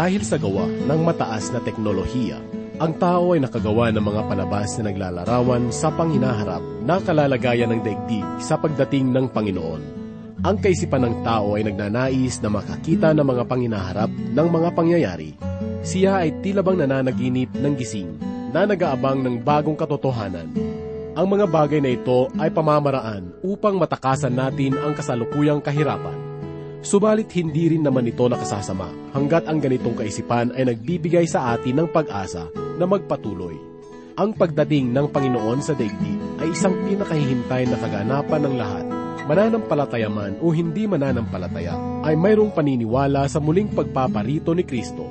Dahil sa gawa ng mataas na teknolohiya, ang tao ay nakagawa ng mga palabas na naglalarawan sa panginaharap na kalalagayan ng daigdig sa pagdating ng Panginoon. Ang kaisipan ng tao ay nagnanais na makakita ng mga panginaharap ng mga pangyayari. Siya ay tila bang nananaginip ng gising na nagaabang ng bagong katotohanan. Ang mga bagay na ito ay pamamaraan upang matakasan natin ang kasalukuyang kahirapan. Subalit hindi rin naman ito nakasasama hanggat ang ganitong kaisipan ay nagbibigay sa atin ng pag-asa na magpatuloy. Ang pagdating ng Panginoon sa daigdig ay isang pinakahihintay na kaganapan ng lahat. Mananampalataya man o hindi mananampalataya ay mayroong paniniwala sa muling pagpaparito ni Kristo.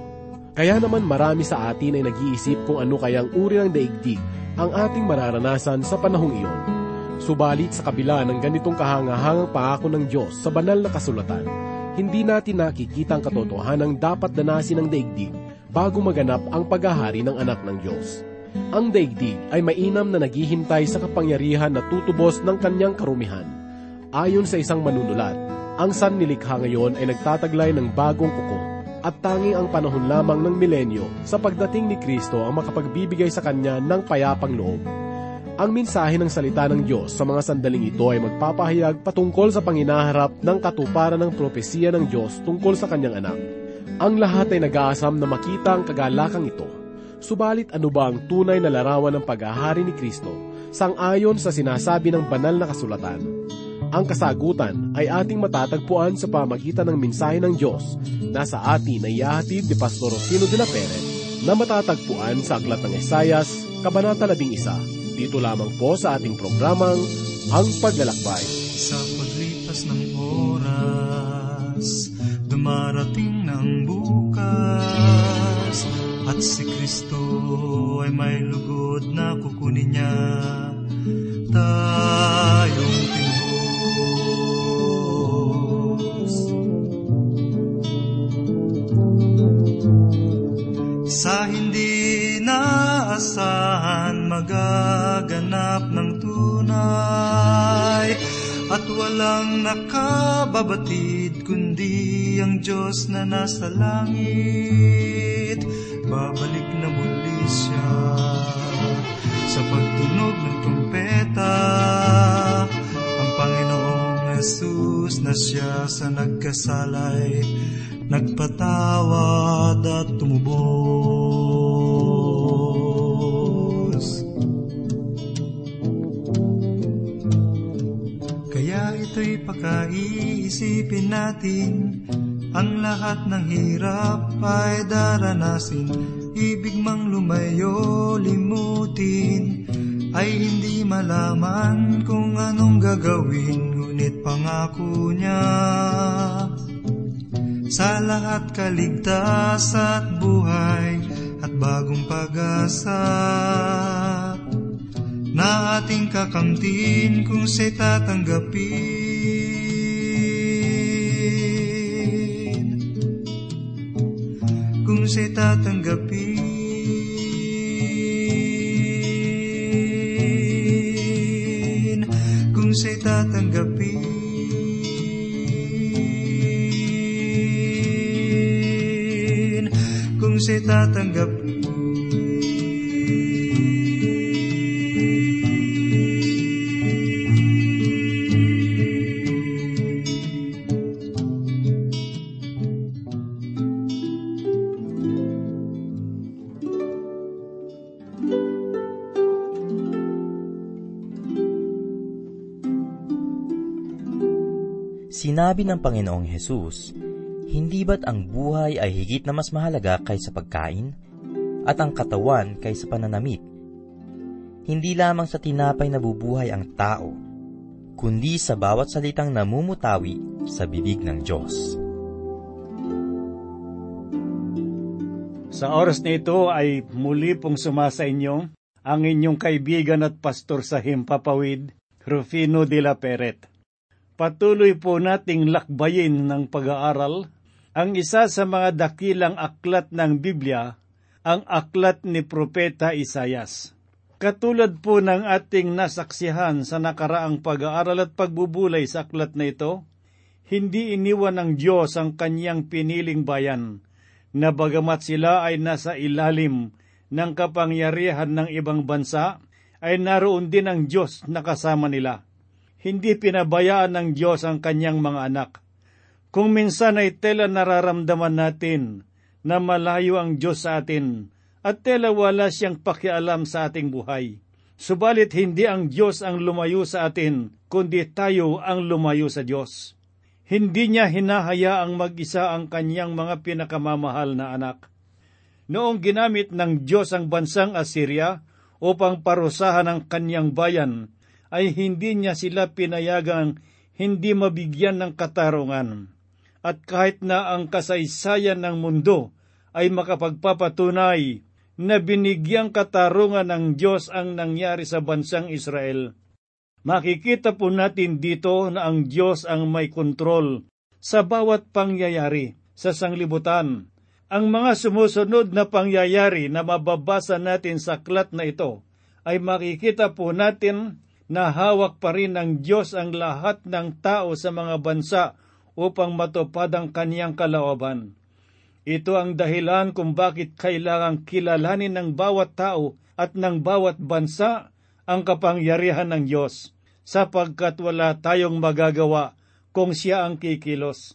Kaya naman marami sa atin ay nag-iisip kung ano kayang uri ng daigdig ang ating mararanasan sa panahong iyon. Subalit sa kabila ng ganitong kahangahangang pangako ng Diyos sa banal na kasulatan, hindi natin nakikita ang katotohanan ng dapat danasin ng daigdig bago maganap ang paghahari ng anak ng Diyos. Ang daigdig ay mainam na naghihintay sa kapangyarihan na tutubos ng kanyang karumihan. Ayon sa isang manunulat, ang sannilikha ngayon ay nagtataglay ng bagong kuko at tanging ang panahon lamang ng milenyo sa pagdating ni Kristo ang makapagbibigay sa kanya ng payapang loob. Ang mensahe ng salita ng Diyos sa mga sandaling ito ay magpapahayag patungkol sa panginaharap ng katuparan ng propesiya ng Diyos tungkol sa kanyang anak. Ang lahat ay nag-aasam na makita ang kagalakang ito. Subalit ano ba ang tunay na larawan ng paghahari ni Kristo sang-ayon sa sinasabi ng banal na kasulatan? Ang kasagutan ay ating matatagpuan sa pamagitan ng mensahe ng Diyos na sa atin ay ihahatid ni Pastor Rosino de la Pere na matatagpuan sa Aklat ng Esayas, Kabanata 11. Dito lamang po sa ating programang Ang Paglalakbay. Sa paglipas ng oras, dumarating ng bukas, at si Kristo ay may lugod na kukunin niya tayong tinubos. Sa hindi naasahan magaganap ng tunay at walang nakababatid kundi ang Diyos na nasa langit. Babalik na muli siya sa pagtunog ng trumpeta. Ang Panginoong Jesus na siya sa nagkasalay, nagpatawad at tumubos. Ito'y pagkaisipin natin, ang lahat ng hirap ay daranasin, ibig mang lumayo, limutin, ay hindi malaman kung anong gagawin, ngunit pangako niya. Sa lahat kaligtas at buhay at bagong pag-asa na ating kakamtin kung siya'y tatanggapin. Siya'y tatanggapin. Kung siya'y tatanggapin. Kung siya'y tatanggapin. Sinabi ng Panginoong Hesus, Hindi ba't ang buhay ay higit na mas mahalaga kaysa pagkain? At ang katawan kaysa pananamit? Hindi lamang sa tinapay nabubuhay ang tao, kundi sa bawat salitang namumutawi sa bibig ng Diyos. Sa oras na ito ay muli pong sumasa inyo ang inyong kaibigan at pastor sa Himpapawid, Rufino de la Peret. Patuloy po nating lakbayin ng pag-aaral ang isa sa mga dakilang aklat ng Biblia, ang aklat ni Propeta Isayas. Katulad po ng ating nasaksihan sa nakaraang pag-aaral at pagbubulay sa aklat na ito, hindi iniwan ng Diyos ang kanyang piniling bayan na bagamat sila ay nasa ilalim ng kapangyarihan ng ibang bansa, ay naroon din ang Diyos na kasama nila. Hindi pinabayaan ng Diyos ang kanyang mga anak. Kung minsan ay tela nararamdaman natin na malayo ang Diyos sa atin at tela wala siyang pakialam sa ating buhay. Subalit hindi ang Diyos ang lumayo sa atin, kundi tayo ang lumayo sa Diyos. Hindi niya hinahayaang mag-isa ang kanyang mga pinakamamahal na anak. Noong ginamit ng Diyos ang bansang Assyria upang parusahan ang kanyang bayan, ay hindi niya sila pinayagang hindi mabigyan ng katarungan. At kahit na ang kasaysayan ng mundo ay makapagpapatunay na binigyang katarungan ng Diyos ang nangyari sa bansang Israel, Makikita po natin dito na ang Diyos ang may kontrol sa bawat pangyayari sa sanglibutan. Ang mga sumusunod na pangyayari na mababasa natin sa aklat na ito ay makikita po natin na hawak pa rin ng Diyos ang lahat ng tao sa mga bansa upang matupad ang kaniyang kalawaban. Ito ang dahilan kung bakit kailangang kilalanin ng bawat tao at ng bawat bansa ang kapangyarihan ng Diyos, sapagkat wala tayong magagawa kung siya ang kikilos.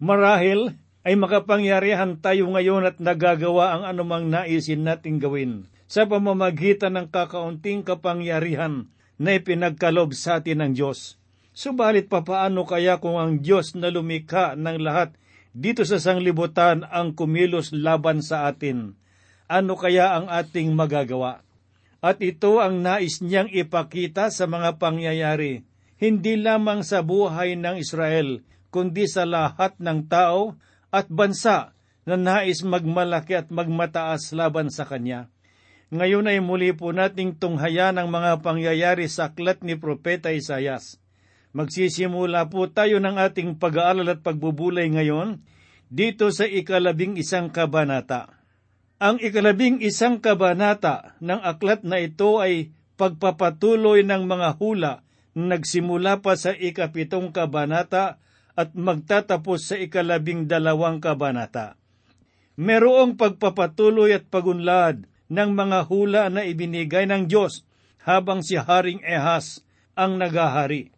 Marahil ay makapangyarihan tayo ngayon at nagagawa ang anumang naisin nating gawin sa pamamagitan ng kakaunting kapangyarihan na ipinagkalob sa atin ng Diyos. Subalit papaano kaya kung ang Diyos na lumikha ng lahat dito sa sanglibutan ang kumilos laban sa atin? Ano kaya ang ating magagawa? At ito ang nais niyang ipakita sa mga pangyayari, hindi lamang sa buhay ng Israel, kundi sa lahat ng tao at bansa na nais magmalaki at magmataas laban sa Kanya. Ngayon ay muli po nating tunghayan ang mga pangyayari sa aklat ni Propeta Isayas. Magsisimula po tayo ng ating pag-aaral at pagbubulay ngayon dito sa ikalabing isang kabanata. Ang ikalabing isang kabanata ng aklat na ito ay pagpapatuloy ng mga hula na nagsimula pa sa ikapitong kabanata at magtatapos sa ikalabing dalawang kabanata. Merong pagpapatuloy at pagunlad ng mga hula na ibinigay ng Diyos habang si Haring Ehas ang nagahari.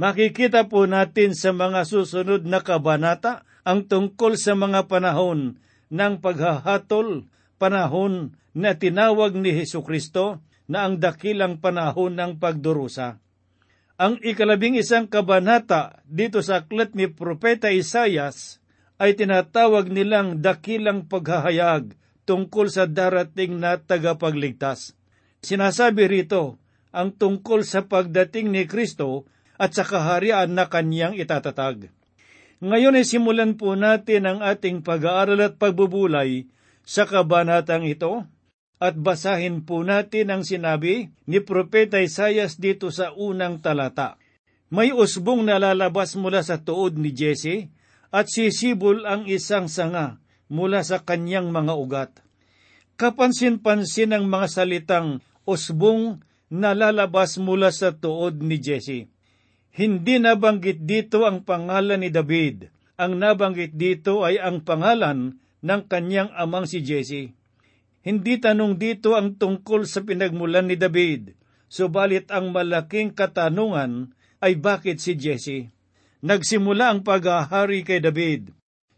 Makikita po natin sa mga susunod na kabanata ang tungkol sa mga panahon ng paghahatol panahon na tinawag ni Heso Kristo na ang dakilang panahon ng pagdurusa. Ang ikalabing isang kabanata dito sa aklat ni Propeta Isayas ay tinatawag nilang dakilang paghahayag tungkol sa darating na tagapagligtas. Sinasabi rito ang tungkol sa pagdating ni Kristo at sa kaharian na kanyang itatatag. Ngayon ay simulan po natin ang ating pag-aaral at pagbubulay sa kabanatang ito at basahin po natin ang sinabi ni Propeta Isayas dito sa unang talata. May usbong nalalabas mula sa tuod ni Jesse at sisibol ang isang sanga mula sa kanyang mga ugat. Kapansin-pansin ang mga salitang usbong nalalabas mula sa tuod ni Jesse. Hindi nabanggit dito ang pangalan ni David. Ang nabanggit dito ay ang pangalan ng kanyang amang si Jesse. Hindi tanong dito ang tungkol sa pinagmulan ni David, subalit ang malaking katanungan ay bakit si Jesse. Nagsimula ang paghahari kay David.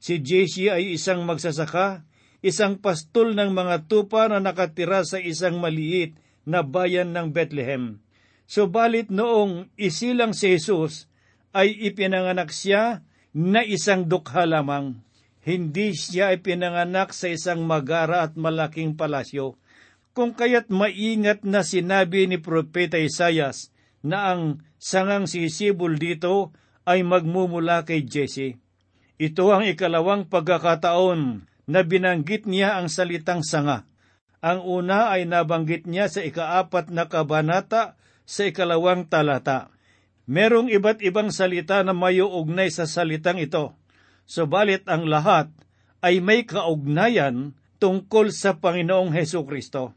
Si Jesse ay isang magsasaka, isang pastol ng mga tupa na nakatira sa isang maliit na bayan ng Bethlehem. Subalit noong isilang si Jesus, ay ipinanganak siya na isang dukha lamang. Hindi siya ay pinanganak sa isang magara at malaking palasyo, kung kaya't maingat na sinabi ni Propeta Isayas na ang sangang sisibol dito ay magmumula kay Jesse. Ito ang ikalawang pagkakataon na binanggit niya ang salitang sanga. Ang una ay nabanggit niya sa ikaapat na kabanata sa ikalawang talata. Merong iba't ibang salita na mayuugnay sa salitang ito subalit ang lahat ay may kaugnayan tungkol sa Panginoong Heso Kristo.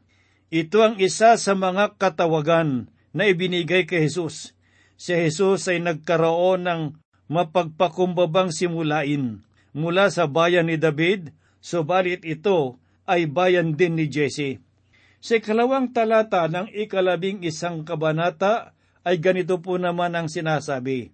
Ito ang isa sa mga katawagan na ibinigay kay Jesus. Si Jesus ay nagkaroon ng mapagpakumbabang simulain mula sa bayan ni David subalit ito ay bayan din ni Jesse. Sa ikalawang talata ng ikalabing isang kabanata ay ganito po naman ang sinasabi.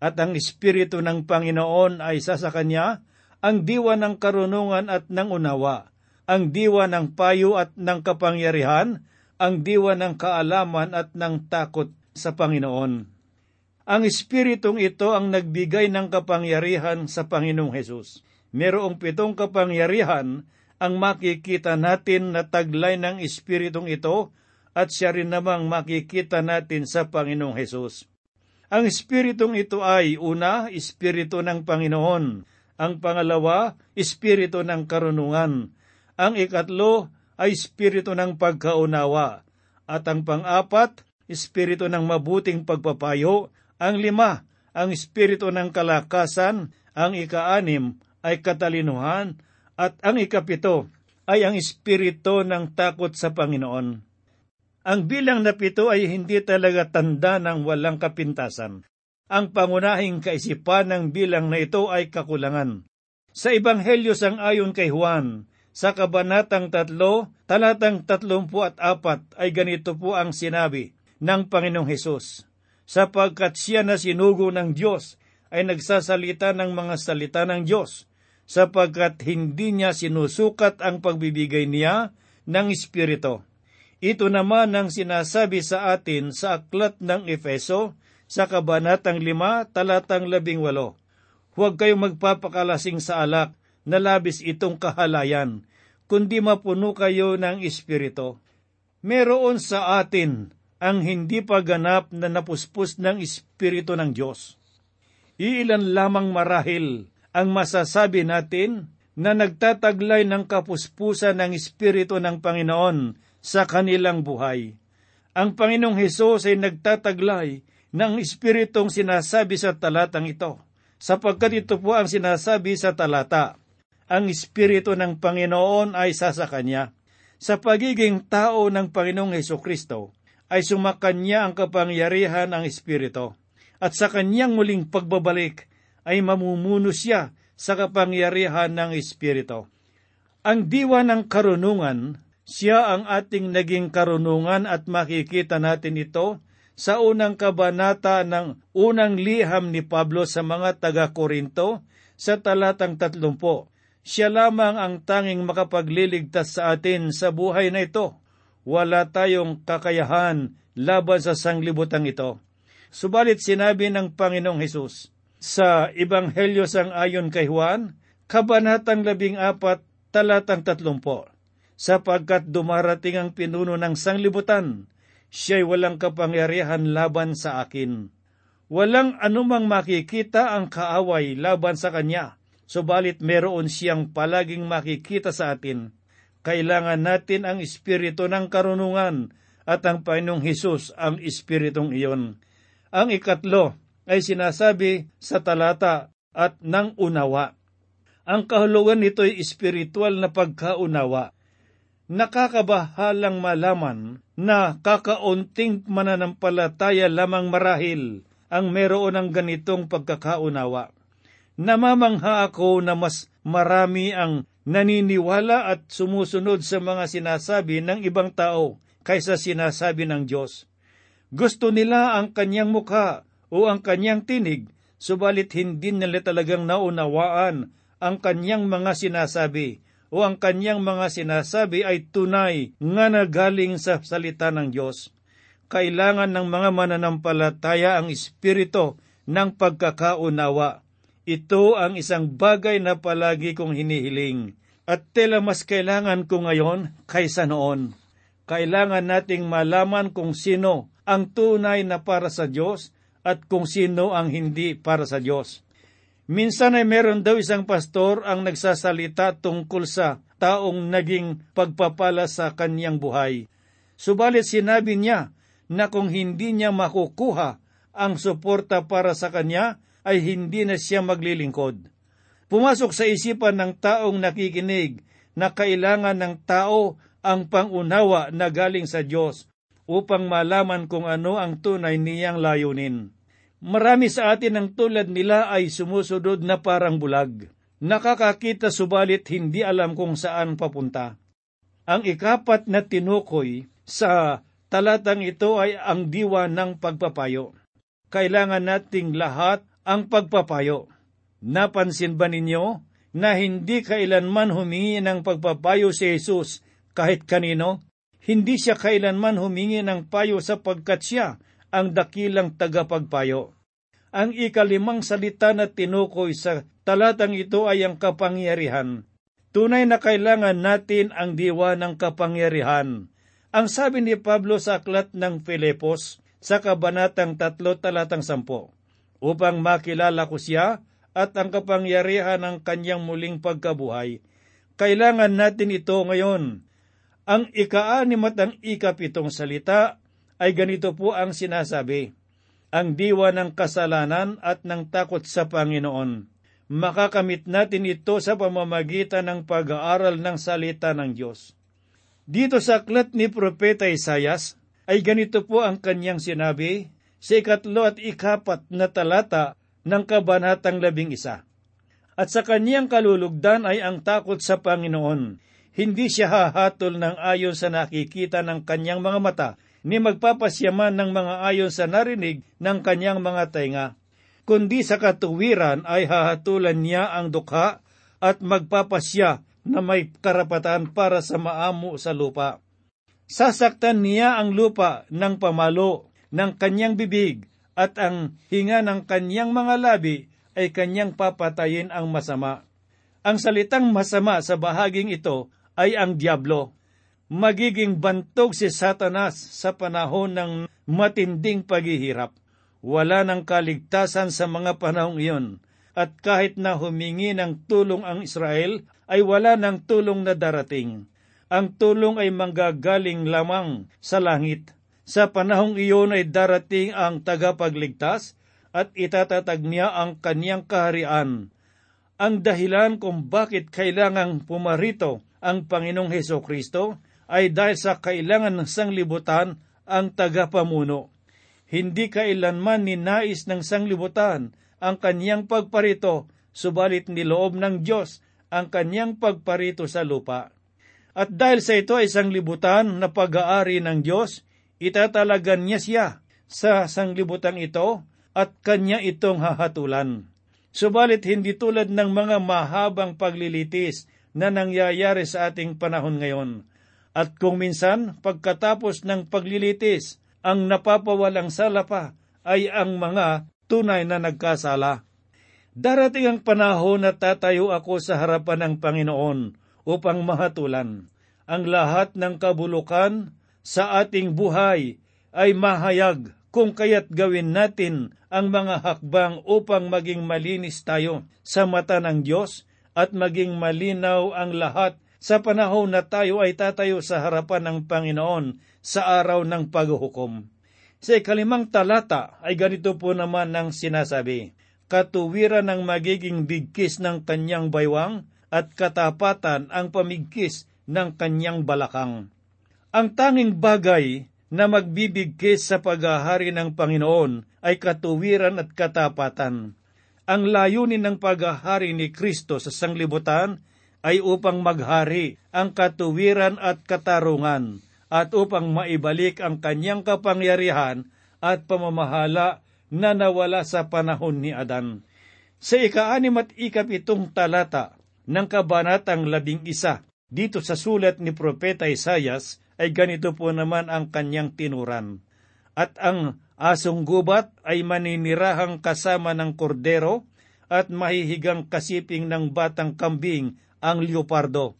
At ang Espiritu ng Panginoon ay sa sa kanya, ang diwa ng karunungan at ng unawa, ang diwa ng payo at ng kapangyarihan, ang diwa ng kaalaman at ng takot sa Panginoon. Ang Espiritong ito ang nagbigay ng kapangyarihan sa Panginoong Hesus. Merong pitong kapangyarihan ang makikita natin na taglay ng Espiritong ito at siya rin namang makikita natin sa Panginoong Hesus. Ang Espiritong ito ay, una, Espiritu ng Panginoon. Ang pangalawa, Espiritu ng Karunungan. Ang ikatlo ay Espiritu ng Pagkaunawa. At ang pang-apat, Espiritu ng Mabuting Pagpapayo ang lima, ang espiritu ng kalakasan, ang ikaanim ay katalinuhan, at ang ikapito ay ang espiritu ng takot sa Panginoon. Ang bilang na pito ay hindi talaga tanda ng walang kapintasan. Ang pangunahing kaisipan ng bilang na ito ay kakulangan. Sa Ebanghelyo sang ayon kay Juan, sa kabanatang tatlo, talatang tatlumpu at apat ay ganito po ang sinabi ng Panginoong Hesus sapagkat siya na sinugo ng Diyos ay nagsasalita ng mga salita ng Diyos, sapagkat hindi niya sinusukat ang pagbibigay niya ng Espiritu. Ito naman ang sinasabi sa atin sa aklat ng Efeso sa Kabanatang 5, talatang 18. Huwag kayong magpapakalasing sa alak na labis itong kahalayan, kundi mapuno kayo ng Espiritu. Meron sa atin ang hindi pa ganap na napuspos ng Espiritu ng Diyos. Iilan lamang marahil ang masasabi natin na nagtataglay ng kapuspusan ng Espiritu ng Panginoon sa kanilang buhay. Ang Panginoong Hesus ay nagtataglay ng Espiritong sinasabi sa talatang ito, sapagkat ito po ang sinasabi sa talata. Ang Espiritu ng Panginoon ay sa Kanya. Sa pagiging tao ng Panginoong Heso Kristo, ay sumakanya ang kapangyarihan ng Espiritu. At sa kanyang muling pagbabalik ay mamumuno siya sa kapangyarihan ng Espiritu. Ang diwa ng karunungan, siya ang ating naging karunungan at makikita natin ito sa unang kabanata ng unang liham ni Pablo sa mga taga-Korinto sa talatang tatlumpo. Siya lamang ang tanging makapagliligtas sa atin sa buhay na ito wala tayong kakayahan laban sa sanglibutang ito. Subalit sinabi ng Panginoong Hesus sa Ebanghelyo sang ayon kay Juan, Kabanatang labing apat, talatang tatlumpo, sapagkat dumarating ang pinuno ng sanglibutan, siya'y walang kapangyarihan laban sa akin. Walang anumang makikita ang kaaway laban sa kanya, subalit meron siyang palaging makikita sa atin kailangan natin ang espiritu ng karunungan at ang Panginoong Hesus ang espiritong iyon. Ang ikatlo ay sinasabi sa talata at ng unawa. Ang kahulugan nito ay espiritual na pagkaunawa. Nakakabahalang malaman na kakaunting mananampalataya lamang marahil ang meron ng ganitong pagkakaunawa. Namamangha ako na mas marami ang naniniwala at sumusunod sa mga sinasabi ng ibang tao kaysa sinasabi ng Diyos. Gusto nila ang kanyang mukha o ang kanyang tinig, subalit hindi nila talagang naunawaan ang kanyang mga sinasabi o ang kanyang mga sinasabi ay tunay nga nagaling sa salita ng Diyos. Kailangan ng mga mananampalataya ang espiritu ng pagkakaunawa ito ang isang bagay na palagi kong hinihiling. At tela mas kailangan ko ngayon kaysa noon. Kailangan nating malaman kung sino ang tunay na para sa Diyos at kung sino ang hindi para sa Diyos. Minsan ay meron daw isang pastor ang nagsasalita tungkol sa taong naging pagpapala sa kanyang buhay. Subalit sinabi niya na kung hindi niya makukuha ang suporta para sa kanya, ay hindi na siya maglilingkod. Pumasok sa isipan ng taong nakikinig na kailangan ng tao ang pangunawa na galing sa Diyos upang malaman kung ano ang tunay niyang layunin. Marami sa atin ang tulad nila ay sumusunod na parang bulag. nakakakita subalit hindi alam kung saan papunta. Ang ikapat na tinukoy sa talatang ito ay ang diwa ng pagpapayo. Kailangan nating lahat ang pagpapayo. Napansin ba ninyo na hindi kailanman humingi ng pagpapayo si Jesus kahit kanino? Hindi siya kailanman humingi ng payo sapagkat siya ang dakilang tagapagpayo. Ang ikalimang salita na tinukoy sa talatang ito ay ang kapangyarihan. Tunay na kailangan natin ang diwa ng kapangyarihan. Ang sabi ni Pablo sa aklat ng Filipos sa kabanatang 3 talatang 10, upang makilala ko siya at ang kapangyarihan ng kanyang muling pagkabuhay. Kailangan natin ito ngayon ang ikaanim at ang ikapitong salita ay ganito po ang sinasabi, ang diwa ng kasalanan at ng takot sa Panginoon. Makakamit natin ito sa pamamagitan ng pag-aaral ng salita ng Diyos. Dito sa aklat ni Propeta Isayas ay ganito po ang kanyang sinabi sa ikatlo at ikapat na talata ng kabanatang labing isa. At sa kanyang kalulugdan ay ang takot sa Panginoon hindi siya hahatol ng ayon sa nakikita ng kanyang mga mata, ni magpapasyaman ng mga ayon sa narinig ng kanyang mga tainga. Kundi sa katuwiran ay hahatulan niya ang dukha at magpapasya na may karapatan para sa maamo sa lupa. Sasaktan niya ang lupa ng pamalo ng kanyang bibig at ang hinga ng kanyang mga labi ay kanyang papatayin ang masama. Ang salitang masama sa bahaging ito ay ang Diablo. Magiging bantog si Satanas sa panahon ng matinding paghihirap. Wala ng kaligtasan sa mga panahong iyon, at kahit na humingi ng tulong ang Israel, ay wala ng tulong na darating. Ang tulong ay manggagaling lamang sa langit. Sa panahong iyon ay darating ang tagapagligtas at itatatag niya ang kaniyang kaharian. Ang dahilan kung bakit kailangang pumarito ang Panginoong Heso Kristo ay dahil sa kailangan ng sanglibutan ang tagapamuno. Hindi kailanman ninais ng sanglibutan ang kanyang pagparito, subalit niloob ng Diyos ang kanyang pagparito sa lupa. At dahil sa ito ay sanglibutan na pag-aari ng Diyos, itatalagan niya siya sa sanglibutan ito at kanya itong hahatulan. Subalit hindi tulad ng mga mahabang paglilitis na nangyayari sa ating panahon ngayon. At kung minsan, pagkatapos ng paglilitis, ang napapawalang sala pa ay ang mga tunay na nagkasala. Darating ang panahon na tatayo ako sa harapan ng Panginoon upang mahatulan. Ang lahat ng kabulukan sa ating buhay ay mahayag kung kaya't gawin natin ang mga hakbang upang maging malinis tayo sa mata ng Diyos at maging malinaw ang lahat sa panahon na tayo ay tatayo sa harapan ng Panginoon sa araw ng paghuhukom. Sa ikalimang talata ay ganito po naman ang sinasabi, Katuwiran ng magiging bigkis ng kanyang baywang at katapatan ang pamigkis ng kanyang balakang. Ang tanging bagay na magbibigkis sa paghahari ng Panginoon ay katuwiran at katapatan. Ang layunin ng paghahari ni Kristo sa sanglibutan ay upang maghari ang katuwiran at katarungan at upang maibalik ang kanyang kapangyarihan at pamamahala na nawala sa panahon ni Adan. Sa ikaanim at ikapitong talata ng kabanatang labing isa dito sa sulat ni Propeta Isayas ay ganito po naman ang kanyang tinuran. At ang Asong gubat ay maninirahang kasama ng kordero at mahihigang kasiping ng batang kambing ang leopardo.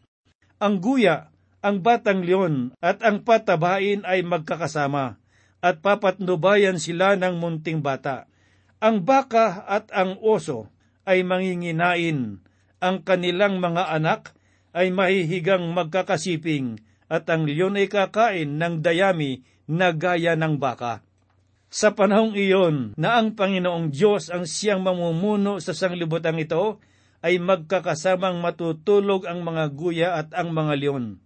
Ang guya, ang batang leon at ang patabain ay magkakasama at papatnubayan sila ng munting bata. Ang baka at ang oso ay manginginain, ang kanilang mga anak ay mahihigang magkakasiping at ang leon ay kakain ng dayami na gaya ng baka sa panahong iyon na ang Panginoong Diyos ang siyang mamumuno sa sanglibutan ito, ay magkakasamang matutulog ang mga guya at ang mga leon.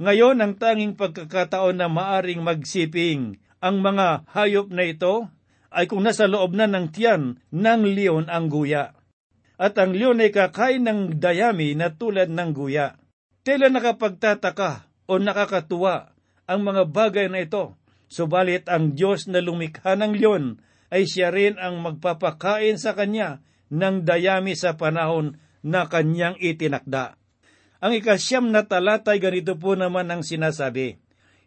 Ngayon ang tanging pagkakataon na maaring magsiping ang mga hayop na ito ay kung nasa loob na ng tiyan ng leon ang guya. at ang leon ay kakain ng dayami na tulad ng guya. Tela nakapagtataka o nakakatuwa ang mga bagay na ito, subalit ang Diyos na lumikha ng leon ay siya rin ang magpapakain sa kanya ng dayami sa panahon na kanyang itinakda. Ang ikasyam na talata ay ganito po naman ang sinasabi,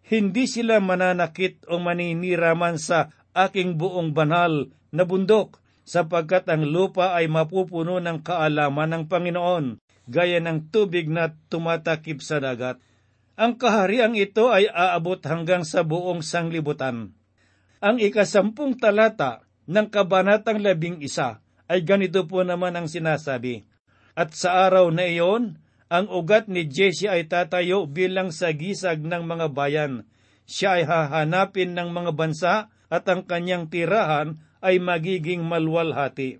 Hindi sila mananakit o maniniraman sa aking buong banal na bundok, sapagkat ang lupa ay mapupuno ng kaalaman ng Panginoon, gaya ng tubig na tumatakip sa dagat. Ang kahariang ito ay aabot hanggang sa buong sanglibutan. Ang ikasampung talata ng kabanatang labing isa ay ganito po naman ang sinasabi. At sa araw na iyon, ang ugat ni Jesse ay tatayo bilang sagisag ng mga bayan. Siya ay hahanapin ng mga bansa at ang kanyang tirahan ay magiging malwalhati.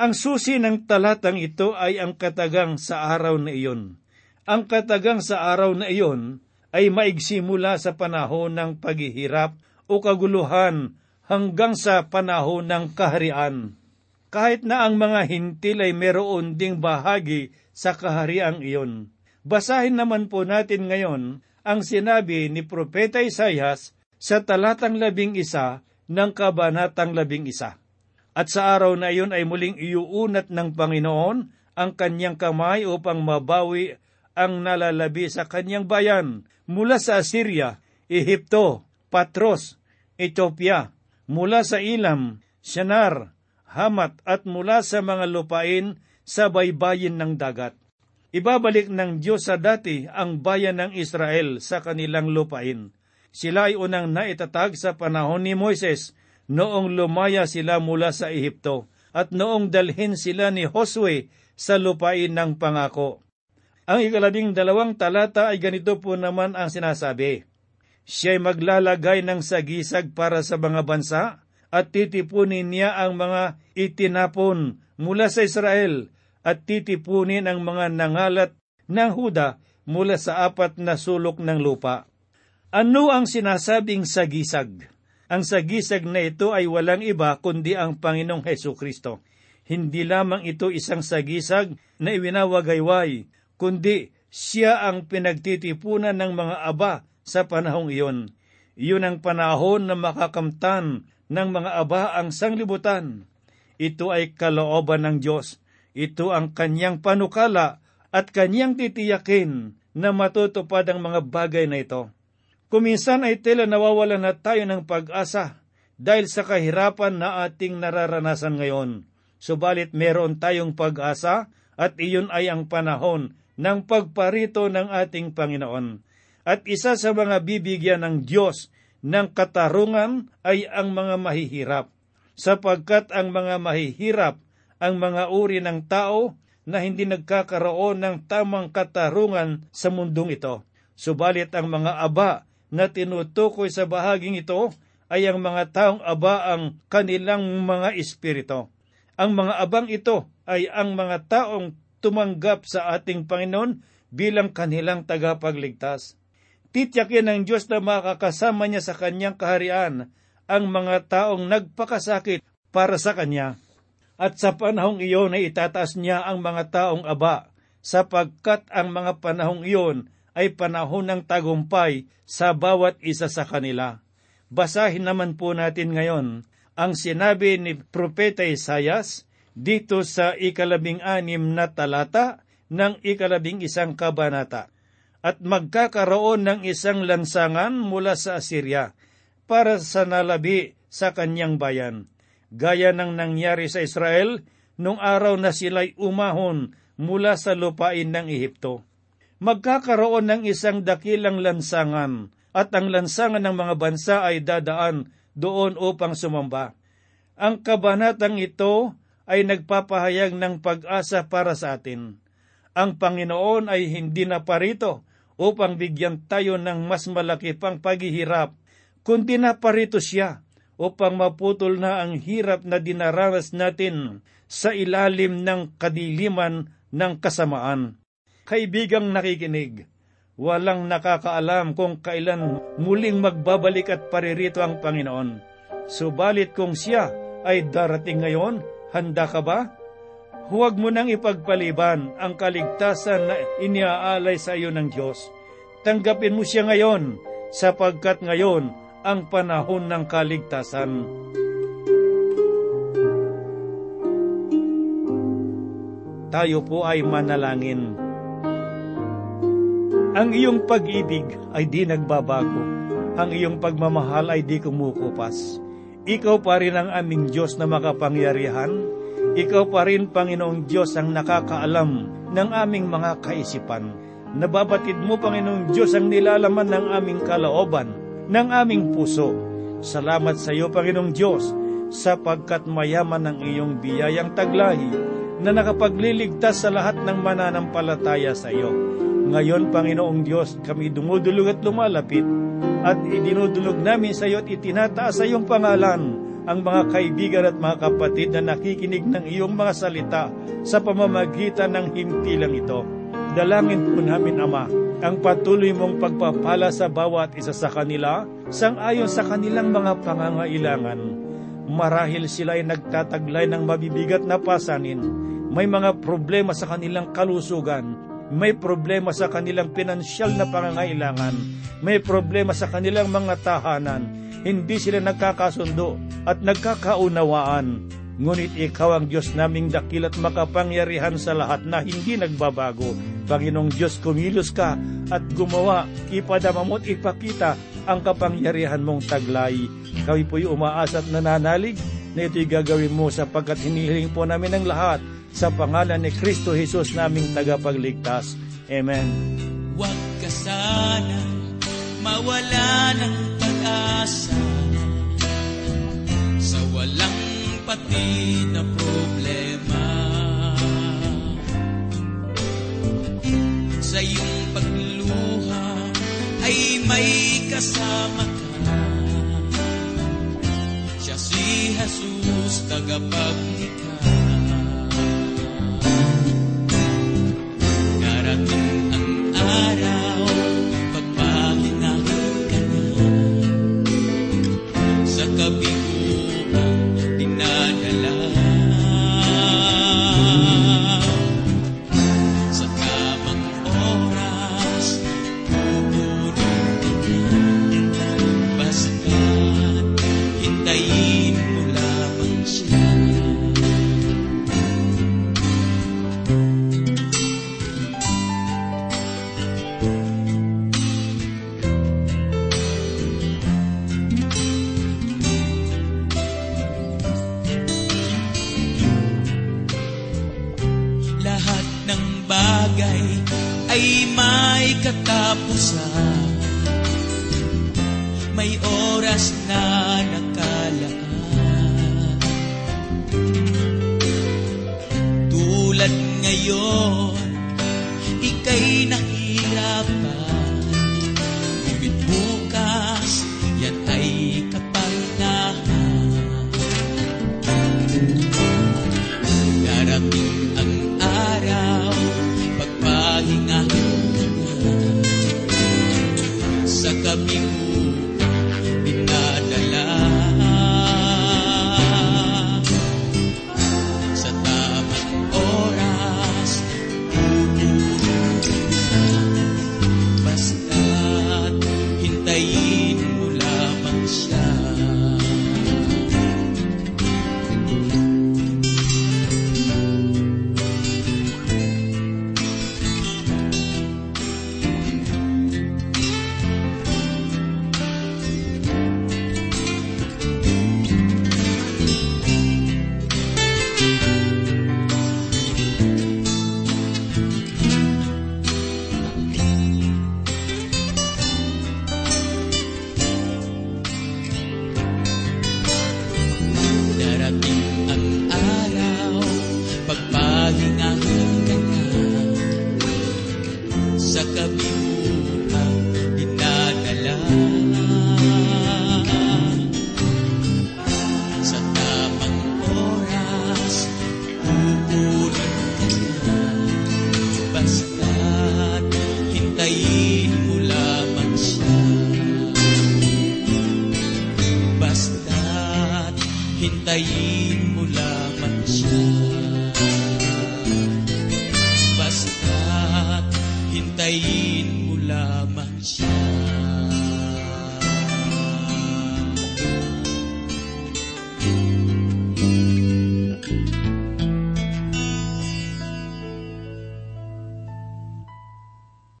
Ang susi ng talatang ito ay ang katagang sa araw na iyon. Ang katagang sa araw na iyon ay maigsi sa panahon ng paghihirap o kaguluhan hanggang sa panahon ng kaharian. Kahit na ang mga hintil ay meron ding bahagi sa kahariang iyon. Basahin naman po natin ngayon ang sinabi ni Propeta Isayas sa talatang labing isa ng kabanatang labing isa. At sa araw na iyon ay muling iuunat ng Panginoon ang kanyang kamay upang mabawi ang nalalabi sa kanyang bayan mula sa Assyria, Ehipto, Patros, Ethiopia, mula sa Ilam, Shinar, Hamat at mula sa mga lupain sa baybayin ng dagat. Ibabalik ng Diyos sa dati ang bayan ng Israel sa kanilang lupain. Sila ay unang naitatag sa panahon ni Moises noong lumaya sila mula sa Ehipto at noong dalhin sila ni Josue sa lupain ng pangako. Ang ikalabing dalawang talata ay ganito po naman ang sinasabi. Siya'y maglalagay ng sagisag para sa mga bansa at titipunin niya ang mga itinapon mula sa Israel at titipunin ang mga nangalat ng Huda mula sa apat na sulok ng lupa. Ano ang sinasabing sagisag? Ang sagisag na ito ay walang iba kundi ang Panginoong Heso Kristo. Hindi lamang ito isang sagisag na iwinawagayway, kundi siya ang pinagtitipunan ng mga aba sa panahong iyon. Iyon ang panahon na makakamtan ng mga aba ang sanglibutan. Ito ay kalooban ng Diyos. Ito ang kanyang panukala at kanyang titiyakin na matutupad ang mga bagay na ito. Kuminsan ay tila nawawala na tayo ng pag-asa dahil sa kahirapan na ating nararanasan ngayon. Subalit meron tayong pag-asa at iyon ay ang panahon ng pagparito ng ating Panginoon. At isa sa mga bibigyan ng Diyos ng katarungan ay ang mga mahihirap, sapagkat ang mga mahihirap ang mga uri ng tao na hindi nagkakaroon ng tamang katarungan sa mundong ito. Subalit ang mga aba na tinutukoy sa bahaging ito ay ang mga taong aba ang kanilang mga espirito. Ang mga abang ito ay ang mga taong tumanggap sa ating Panginoon bilang kanilang tagapagligtas. Tityakin ng Diyos na makakasama niya sa kanyang kaharian ang mga taong nagpakasakit para sa kanya. At sa panahong iyon ay itataas niya ang mga taong aba, sapagkat ang mga panahong iyon ay panahon ng tagumpay sa bawat isa sa kanila. Basahin naman po natin ngayon ang sinabi ni Propeta Isayas dito sa ikalabing anim na talata ng ikalabing isang kabanata at magkakaroon ng isang lansangan mula sa Assyria para sa nalabi sa kanyang bayan, gaya ng nangyari sa Israel nung araw na sila'y umahon mula sa lupain ng Ehipto. Magkakaroon ng isang dakilang lansangan at ang lansangan ng mga bansa ay dadaan doon upang sumamba. Ang kabanatang ito ay nagpapahayag ng pag-asa para sa atin. Ang Panginoon ay hindi na parito upang bigyan tayo ng mas malaki pang paghihirap, kundi naparito siya upang maputol na ang hirap na dinaranas natin sa ilalim ng kadiliman ng kasamaan. Kaibigang nakikinig, walang nakakaalam kung kailan muling magbabalik at paririto ang Panginoon. Subalit kung siya ay darating ngayon, handa ka ba? Huwag mo nang ipagpaliban ang kaligtasan na iniaalay sa iyo ng Diyos. Tanggapin mo siya ngayon, sapagkat ngayon ang panahon ng kaligtasan. Tayo po ay manalangin. Ang iyong pag-ibig ay di nagbabago. Ang iyong pagmamahal ay di kumukupas. Ikaw pa rin ang aming Diyos na makapangyarihan. Ikaw pa rin, Panginoong Diyos, ang nakakaalam ng aming mga kaisipan. Nababatid mo, Panginoong Diyos, ang nilalaman ng aming kalooban, ng aming puso. Salamat sa iyo, Panginoong Diyos, sapagkat mayaman ang iyong biyayang taglahi na nakapagliligtas sa lahat ng mananampalataya sa iyo. Ngayon, Panginoong Diyos, kami dumudulog at lumalapit at idinudulog namin sa iyo at itinataas sa iyong pangalan ang mga kaibigan at mga kapatid na nakikinig ng iyong mga salita sa pamamagitan ng himpilang ito. Dalangin po namin, Ama, ang patuloy mong pagpapala sa bawat isa sa kanila, sang-ayon sa kanilang mga pangangailangan. Marahil sila ay nagtataglay ng mabibigat na pasanin, may mga problema sa kanilang kalusugan, may problema sa kanilang pinansyal na pangangailangan, may problema sa kanilang mga tahanan, hindi sila nagkakasundo at nagkakaunawaan. Ngunit ikaw ang Diyos naming dakil at makapangyarihan sa lahat na hindi nagbabago. Panginoong Diyos, kumilos ka at gumawa, ipadama mo at ipakita ang kapangyarihan mong taglay. Kami po'y umaasa at nananalig na ito'y gagawin mo sapagkat hinihiling po namin ang lahat sa pangalan ni Kristo Jesus naming tagapagligtas. Amen. Huwag ka sana mawala ng pag-asa sa walang pati na problema. Sa iyong pagluha ay may kasama ka. Siya si Jesus, tagapaglikha. Darating